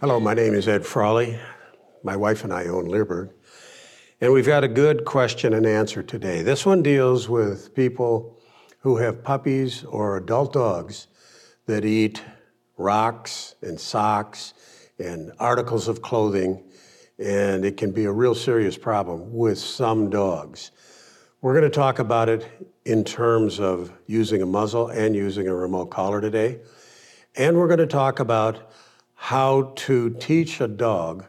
Hello, my name is Ed Frawley. My wife and I own Leerburg. And we've got a good question and answer today. This one deals with people who have puppies or adult dogs that eat rocks and socks and articles of clothing, and it can be a real serious problem with some dogs. We're going to talk about it in terms of using a muzzle and using a remote collar today. And we're going to talk about how to teach a dog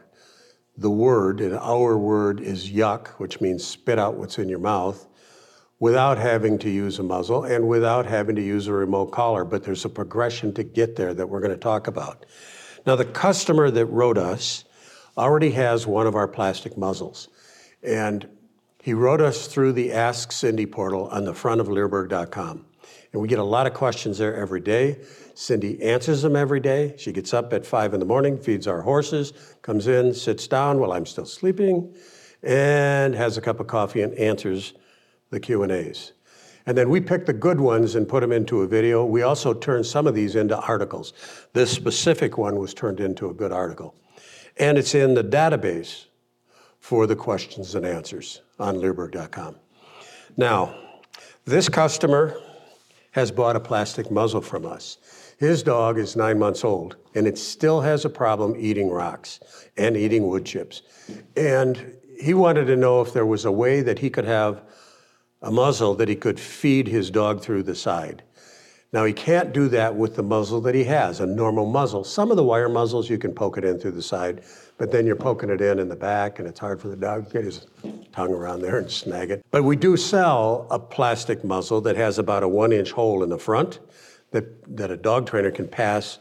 the word, and our word is yuck, which means spit out what's in your mouth, without having to use a muzzle and without having to use a remote collar. But there's a progression to get there that we're going to talk about. Now, the customer that wrote us already has one of our plastic muzzles. And he wrote us through the Ask Cindy portal on the front of Leerburg.com. And we get a lot of questions there every day. Cindy answers them every day. She gets up at five in the morning, feeds our horses, comes in, sits down while I'm still sleeping, and has a cup of coffee and answers the Q&As. And then we pick the good ones and put them into a video. We also turn some of these into articles. This specific one was turned into a good article. And it's in the database for the questions and answers on Leerburg.com. Now, this customer has bought a plastic muzzle from us. His dog is nine months old, and it still has a problem eating rocks and eating wood chips. And he wanted to know if there was a way that he could have a muzzle that he could feed his dog through the side. Now, he can't do that with the muzzle that he has, a normal muzzle. Some of the wire muzzles, you can poke it in through the side, but then you're poking it in in the back, and it's hard for the dog to get his tongue around there and snag it. But we do sell a plastic muzzle that has about a one inch hole in the front that, that a dog trainer can pass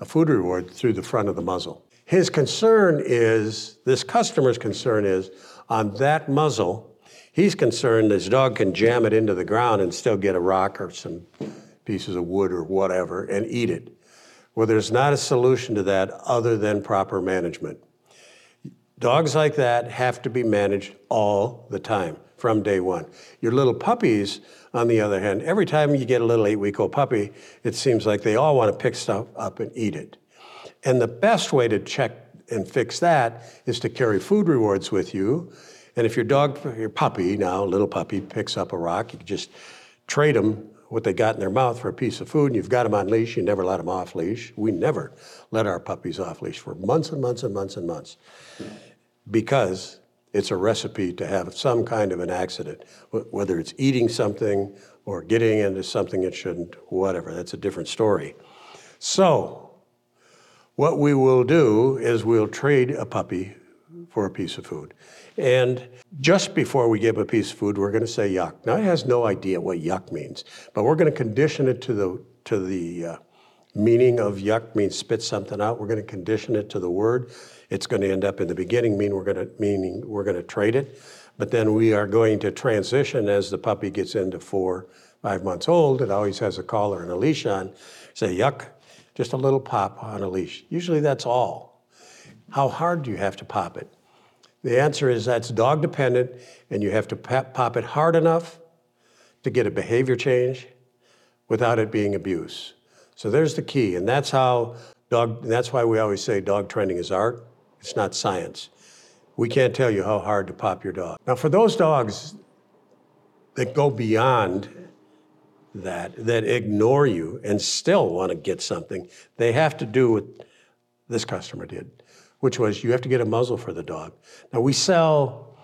a food reward through the front of the muzzle. His concern is, this customer's concern is, on that muzzle, he's concerned his dog can jam it into the ground and still get a rock or some pieces of wood or whatever and eat it. Well, there's not a solution to that other than proper management. Dogs like that have to be managed all the time from day one. Your little puppies, on the other hand, every time you get a little eight week old puppy, it seems like they all want to pick stuff up and eat it. And the best way to check and fix that is to carry food rewards with you. And if your dog, your puppy now, little puppy, picks up a rock, you just trade them what they got in their mouth for a piece of food, and you've got them on leash, you never let them off leash. We never let our puppies off leash for months and months and months and months because it's a recipe to have some kind of an accident, whether it's eating something or getting into something it shouldn't, whatever. That's a different story. So, what we will do is we'll trade a puppy for a piece of food. And just before we give a piece of food, we're going to say yuck. Now, it has no idea what yuck means, but we're going to condition it to the, to the uh, meaning of yuck means spit something out. We're going to condition it to the word. It's going to end up in the beginning, mean we're going to, meaning we're going to trade it. But then we are going to transition as the puppy gets into four, five months old. It always has a collar and a leash on. Say yuck, just a little pop on a leash. Usually that's all. How hard do you have to pop it? The answer is that's dog dependent, and you have to pop it hard enough to get a behavior change without it being abuse. So there's the key, and that's how dog. That's why we always say dog training is art. It's not science. We can't tell you how hard to pop your dog. Now, for those dogs that go beyond that, that ignore you and still want to get something, they have to do what this customer did which was you have to get a muzzle for the dog. Now we sell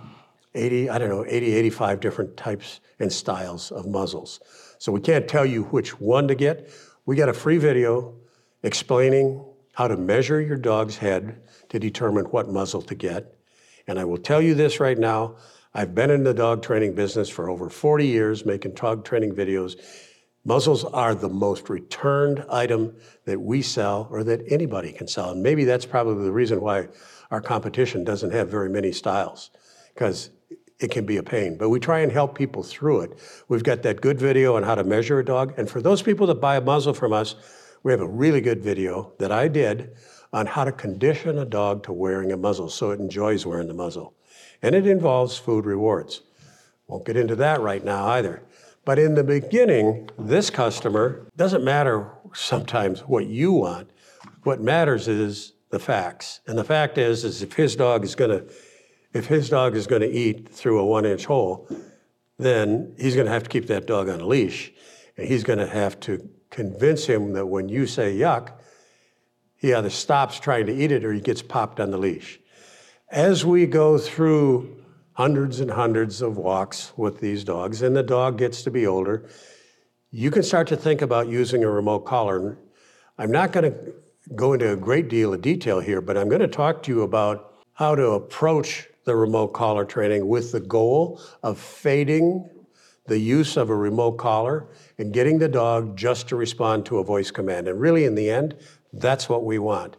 80, I don't know, 80, 85 different types and styles of muzzles. So we can't tell you which one to get. We got a free video explaining how to measure your dog's head to determine what muzzle to get. And I will tell you this right now, I've been in the dog training business for over 40 years making dog training videos. Muzzles are the most returned item that we sell or that anybody can sell. And maybe that's probably the reason why our competition doesn't have very many styles, because it can be a pain. But we try and help people through it. We've got that good video on how to measure a dog. And for those people that buy a muzzle from us, we have a really good video that I did on how to condition a dog to wearing a muzzle so it enjoys wearing the muzzle. And it involves food rewards. Won't get into that right now either. But in the beginning, this customer doesn't matter sometimes what you want. What matters is the facts. And the fact is, is if his dog is going to, if his dog is going to eat through a one-inch hole, then he's going to have to keep that dog on a leash, and he's going to have to convince him that when you say yuck, he either stops trying to eat it or he gets popped on the leash. As we go through hundreds and hundreds of walks with these dogs, and the dog gets to be older, you can start to think about using a remote collar. I'm not going to go into a great deal of detail here, but I'm going to talk to you about how to approach the remote collar training with the goal of fading the use of a remote collar and getting the dog just to respond to a voice command. And really, in the end, that's what we want.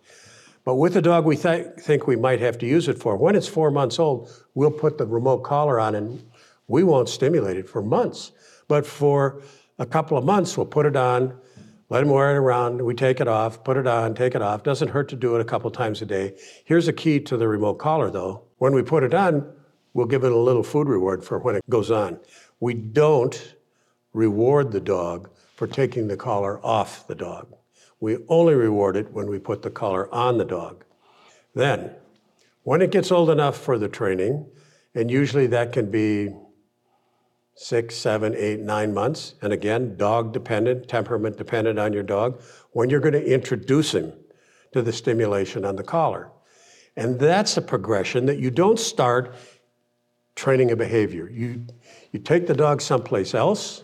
But with the dog we th- think we might have to use it for, when it's four months old, we'll put the remote collar on and we won't stimulate it for months. But for a couple of months, we'll put it on, let him wear it around, we take it off, put it on, take it off. Doesn't hurt to do it a couple times a day. Here's a key to the remote collar though. When we put it on, we'll give it a little food reward for when it goes on. We don't reward the dog for taking the collar off the dog. We only reward it when we put the collar on the dog. Then, when it gets old enough for the training, and usually that can be six, seven, eight, nine months, and again, dog dependent, temperament dependent on your dog, when you're going to introduce him to the stimulation on the collar. And that's a progression that you don't start training a behavior. You, you take the dog someplace else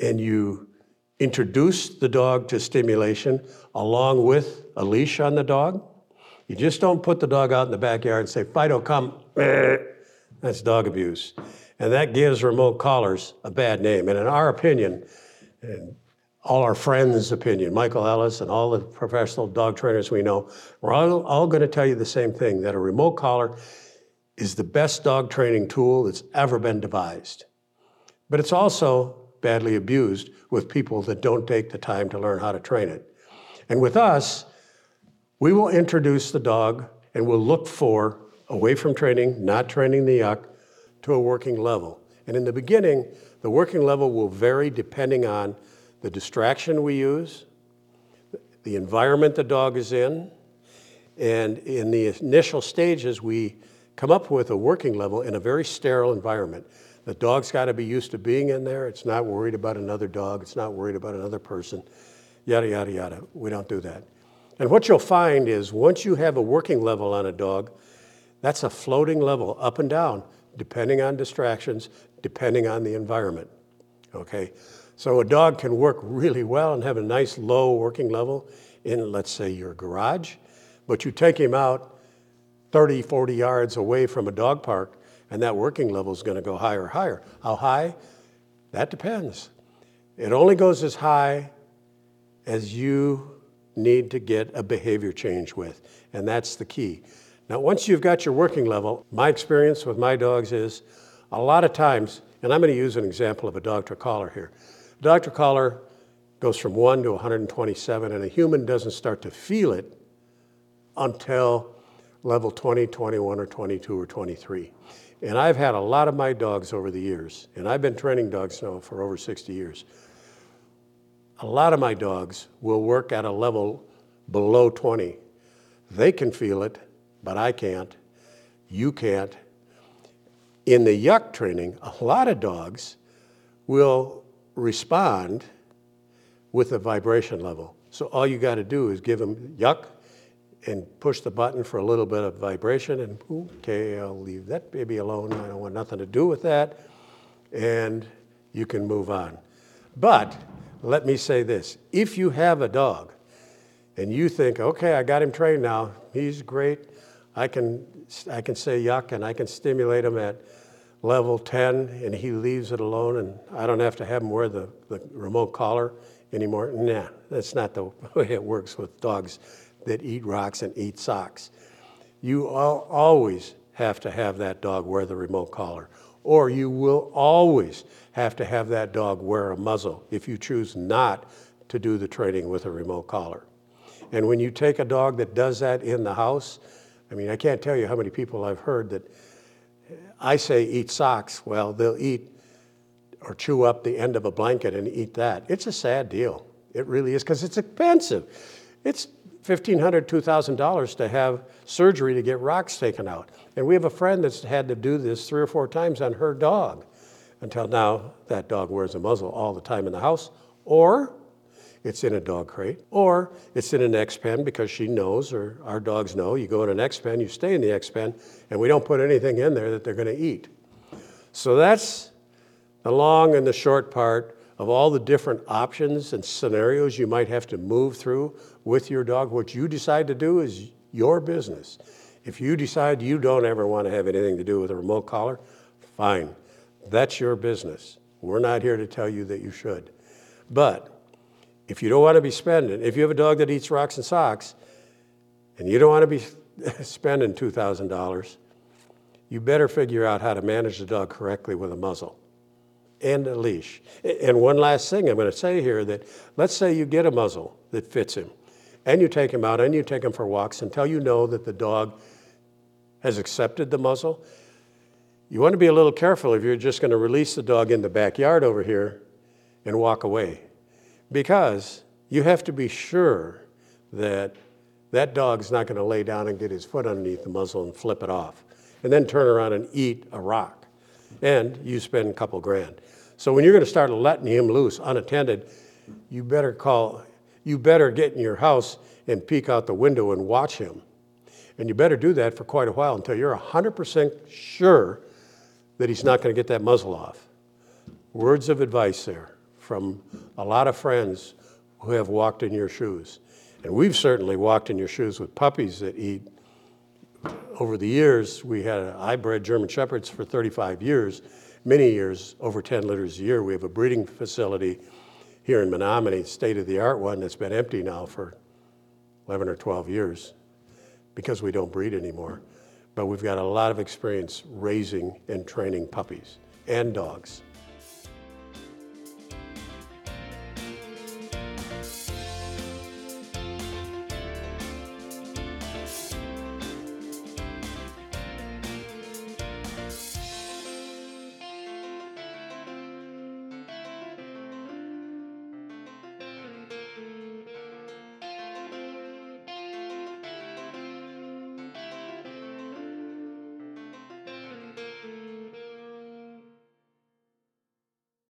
and you introduce the dog to stimulation along with a leash on the dog. You just don't put the dog out in the backyard and say, Fido, come. That's dog abuse. And that gives remote collars a bad name. And in our opinion, and all our friends' opinion, Michael Ellis and all the professional dog trainers we know, we're all, all going to tell you the same thing that a remote collar is the best dog training tool that's ever been devised. But it's also badly abused with people that don't take the time to learn how to train it. And with us, we will introduce the dog and we'll look for, away from training, not training the yuck, to a working level. And in the beginning, the working level will vary depending on the distraction we use, the environment the dog is in, and in the initial stages, we come up with a working level in a very sterile environment. The dog's got to be used to being in there. It's not worried about another dog. It's not worried about another person, yada, yada, yada. We don't do that. And what you'll find is once you have a working level on a dog, that's a floating level up and down, depending on distractions, depending on the environment. Okay? So a dog can work really well and have a nice low working level in, let's say, your garage, but you take him out 30, 40 yards away from a dog park and that working level is going to go higher, and higher. How high? That depends. It only goes as high as you need to get a behavior change with, and that's the key. Now, once you've got your working level, my experience with my dogs is a lot of times, and I'm going to use an example of a Dogtra collar here. Dogtra collar goes from 1 to 127, and a human doesn't start to feel it until level 20, 21, or 22, or 23. And I've had a lot of my dogs over the years, and I've been training dogs now for over 60 years. A lot of my dogs will work at a level below 20. They can feel it, but I can't. You can't. In the yuck training, a lot of dogs will respond with a vibration level. So all you got to do is give them yuck, and push the button for a little bit of vibration and okay, I'll leave that baby alone. I don't want nothing to do with that. And you can move on. But let me say this if you have a dog and you think, okay, I got him trained now, he's great, I can, I can say yuck and I can stimulate him at level 10 and he leaves it alone and I don't have to have him wear the, the remote collar anymore. Nah, that's not the way it works with dogs that eat rocks and eat socks. You always have to have that dog wear the remote collar, or you will always have to have that dog wear a muzzle if you choose not to do the training with a remote collar. And when you take a dog that does that in the house, I mean, I can't tell you how many people I've heard that I say eat socks. Well, they'll eat or chew up the end of a blanket and eat that. It's a sad deal. It really is because it's expensive. It's $1,500, $2,000 to have surgery to get rocks taken out. And we have a friend that's had to do this three or four times on her dog. Until now, that dog wears a muzzle all the time in the house, or it's in a dog crate, or it's in an X pen because she knows, or our dogs know, you go in an X pen, you stay in the X pen, and we don't put anything in there that they're going to eat. So that's the long and the short part of all the different options and scenarios you might have to move through with your dog. What you decide to do is your business. If you decide you don't ever want to have anything to do with a remote collar, fine. That's your business. We're not here to tell you that you should. But if you don't want to be spending, if you have a dog that eats rocks and socks, and you don't want to be spending $2,000, you better figure out how to manage the dog correctly with a muzzle and a leash. And one last thing I'm going to say here that let's say you get a muzzle that fits him, and you take him out and you take him for walks until you know that the dog has accepted the muzzle. You want to be a little careful if you're just going to release the dog in the backyard over here and walk away because you have to be sure that that dog's not going to lay down and get his foot underneath the muzzle and flip it off and then turn around and eat a rock. And you spend a couple grand. So when you're going to start letting him loose unattended, you better call, you better get in your house and peek out the window and watch him. And you better do that for quite a while until you're 100% sure that he's not going to get that muzzle off. Words of advice there from a lot of friends who have walked in your shoes. And we've certainly walked in your shoes with puppies that eat. Over the years, we had, I bred German Shepherds for 35 years, many years, over 10 litters a year. We have a breeding facility here in Menomonie, state of the art one that's been empty now for 11 or 12 years because we don't breed anymore. But we've got a lot of experience raising and training puppies and dogs.